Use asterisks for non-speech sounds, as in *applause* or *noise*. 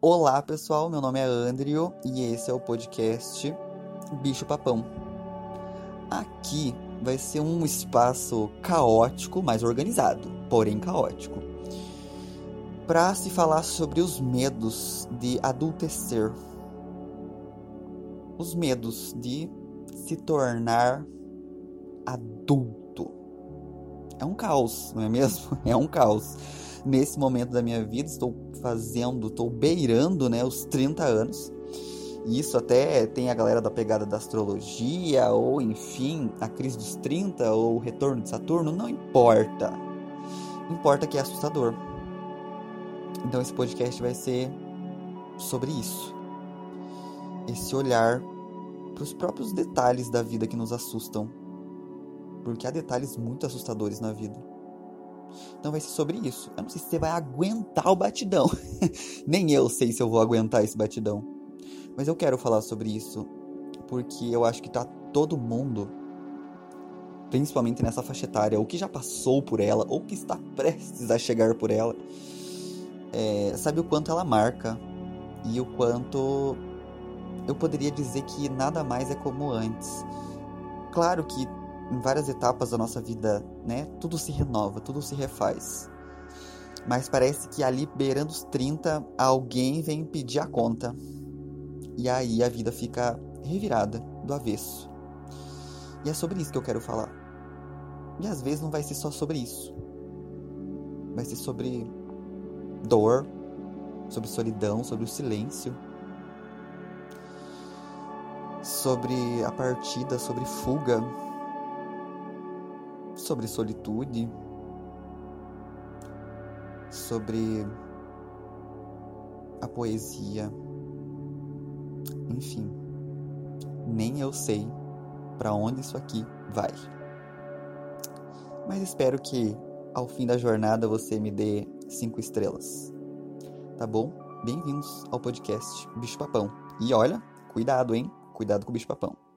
Olá pessoal, meu nome é Andrew e esse é o podcast Bicho Papão. Aqui vai ser um espaço caótico, mas organizado, porém caótico, para se falar sobre os medos de adultecer, os medos de se tornar adulto. É um caos, não é mesmo? *laughs* É um caos nesse momento da minha vida, estou fazendo, estou beirando, né, os 30 anos. Isso até tem a galera da pegada da astrologia, ou enfim, a crise dos 30, ou o retorno de Saturno, não importa. Importa que é assustador. Então esse podcast vai ser sobre isso. Esse olhar para os próprios detalhes da vida que nos assustam. Porque há detalhes muito assustadores na vida. Então vai ser sobre isso. Eu não sei se você vai aguentar o batidão. *laughs* Nem eu sei se eu vou aguentar esse batidão. Mas eu quero falar sobre isso porque eu acho que tá todo mundo, principalmente nessa faixa etária, ou que já passou por ela, ou que está prestes a chegar por ela, é, sabe o quanto ela marca e o quanto eu poderia dizer que nada mais é como antes. Claro que em várias etapas da nossa vida, né? Tudo se renova, tudo se refaz. Mas parece que ali, beirando os 30, alguém vem pedir a conta. E aí a vida fica revirada, do avesso. E é sobre isso que eu quero falar. E às vezes não vai ser só sobre isso. Vai ser sobre dor, sobre solidão, sobre o silêncio, sobre a partida, sobre fuga sobre solitude, sobre a poesia, enfim, nem eu sei para onde isso aqui vai. Mas espero que ao fim da jornada você me dê cinco estrelas. Tá bom? Bem-vindos ao podcast Bicho Papão. E olha, cuidado, hein? Cuidado com o bicho papão.